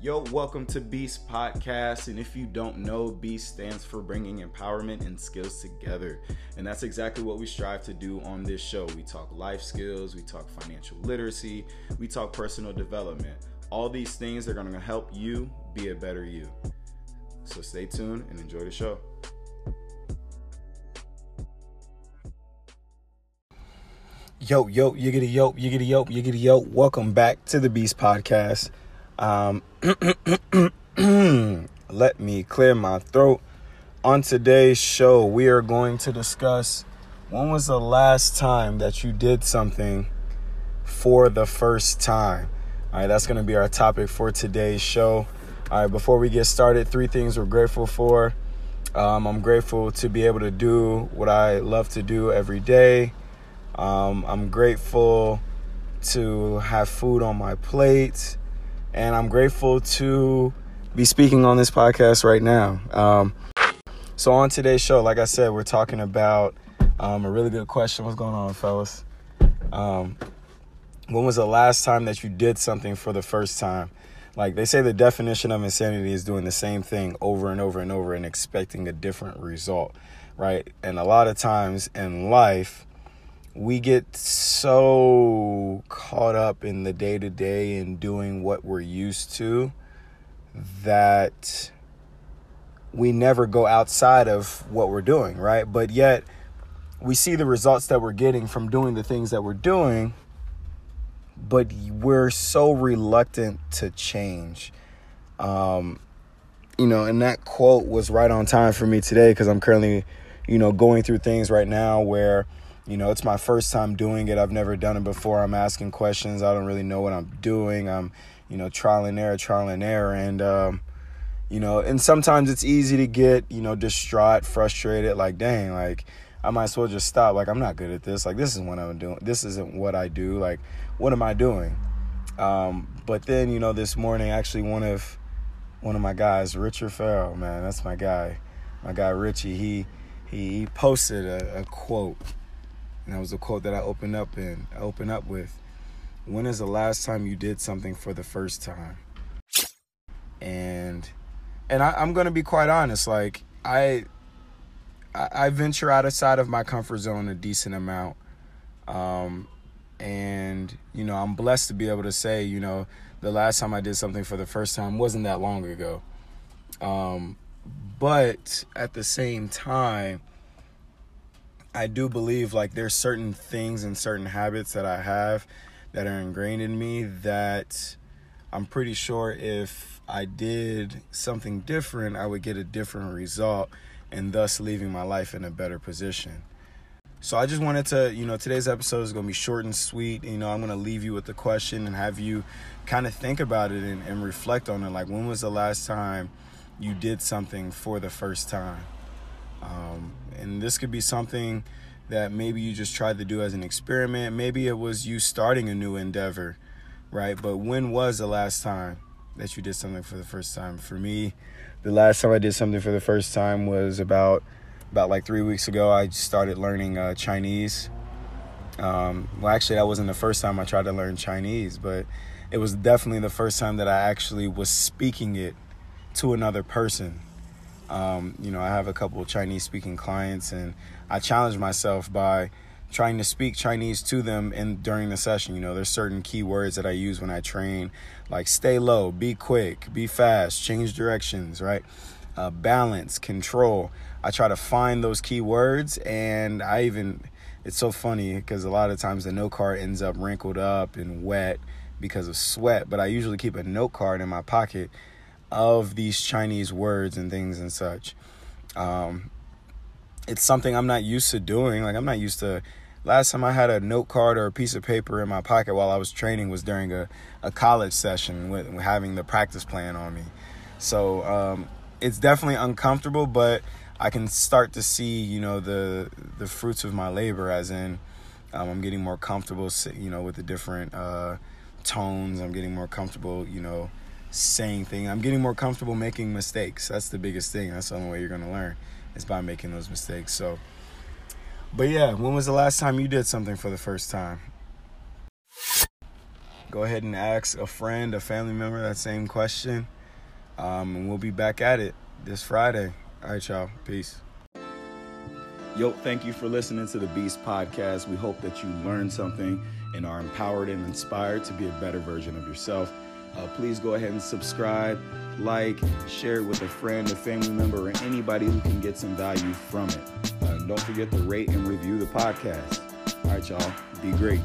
Yo, welcome to Beast Podcast. And if you don't know, Beast stands for bringing empowerment and skills together. And that's exactly what we strive to do on this show. We talk life skills, we talk financial literacy, we talk personal development. All these things are going to help you be a better you. So stay tuned and enjoy the show. Yo, yo, yiggity yo, yiggity yo, yiggity yo. Welcome back to the Beast Podcast. Um, let me clear my throat. On today's show, we are going to discuss when was the last time that you did something for the first time. All right, that's going to be our topic for today's show. All right, before we get started, three things we're grateful for. Um, I'm grateful to be able to do what I love to do every day. Um, I'm grateful to have food on my plate and I'm grateful to be speaking on this podcast right now. Um, so on today's show, like I said, we're talking about um, a really good question. What's going on, fellas? Um, when was the last time that you did something for the first time? Like they say, the definition of insanity is doing the same thing over and over and over and expecting a different result, right? And a lot of times in life, we get so caught up in the day to day and doing what we're used to that we never go outside of what we're doing, right? But yet we see the results that we're getting from doing the things that we're doing, but we're so reluctant to change. Um, you know, and that quote was right on time for me today because I'm currently, you know, going through things right now where you know, it's my first time doing it. I've never done it before. I'm asking questions. I don't really know what I'm doing. I'm, you know, trial and error, trial and error. And, um, you know, and sometimes it's easy to get, you know, distraught, frustrated, like, dang, like, I might as well just stop. Like, I'm not good at this. Like, this isn't what I'm doing. This isn't what I do. Like, what am I doing? Um, but then, you know, this morning, actually, one of one of my guys, Richard Farrell, man, that's my guy, my guy Richie. He he posted a, a quote and that was a quote that I opened up in. I opened up with, "When is the last time you did something for the first time?" And and I, am gonna be quite honest. Like I, I, I venture outside of my comfort zone a decent amount, um, and you know I'm blessed to be able to say, you know, the last time I did something for the first time wasn't that long ago. Um, but at the same time I do believe like there's certain things and certain habits that I have that are ingrained in me that I'm pretty sure if I did something different, I would get a different result and thus leaving my life in a better position. So I just wanted to, you know, today's episode is going to be short and sweet. You know, I'm going to leave you with the question and have you kind of think about it and, and reflect on it. Like, when was the last time you did something for the first time? Um, and this could be something that maybe you just tried to do as an experiment. Maybe it was you starting a new endeavor, right? But when was the last time that you did something for the first time? For me, the last time I did something for the first time was about about like three weeks ago. I started learning uh, Chinese. Um, well, actually, that wasn't the first time I tried to learn Chinese, but it was definitely the first time that I actually was speaking it to another person um, you know, I have a couple of Chinese speaking clients, and I challenge myself by trying to speak Chinese to them in during the session. You know, there's certain key words that I use when I train, like stay low, be quick, be fast, change directions, right? Uh, balance, control. I try to find those key words, and I even it's so funny because a lot of times the note card ends up wrinkled up and wet because of sweat, but I usually keep a note card in my pocket of these Chinese words and things and such. Um, it's something I'm not used to doing. Like I'm not used to. Last time I had a note card or a piece of paper in my pocket while I was training was during a, a college session with, having the practice plan on me. So um, it's definitely uncomfortable, but I can start to see, you know, the the fruits of my labor. As in, um, I'm getting more comfortable, you know, with the different uh, tones. I'm getting more comfortable, you know, saying thing. I'm getting more comfortable making mistakes. That's the biggest thing. That's the only way you're gonna learn is by making those mistakes. So, but yeah, when was the last time you did something for the first time? go ahead and ask a friend, a family member that same question. Um, and we'll be back at it this Friday. All right, y'all. Peace. Yo, thank you for listening to the Beast Podcast. We hope that you learned something and are empowered and inspired to be a better version of yourself. Uh, please go ahead and subscribe, like, share it with a friend, a family member, or anybody who can get some value from it. Uh, don't forget to rate and review the podcast. All right, y'all. Be great.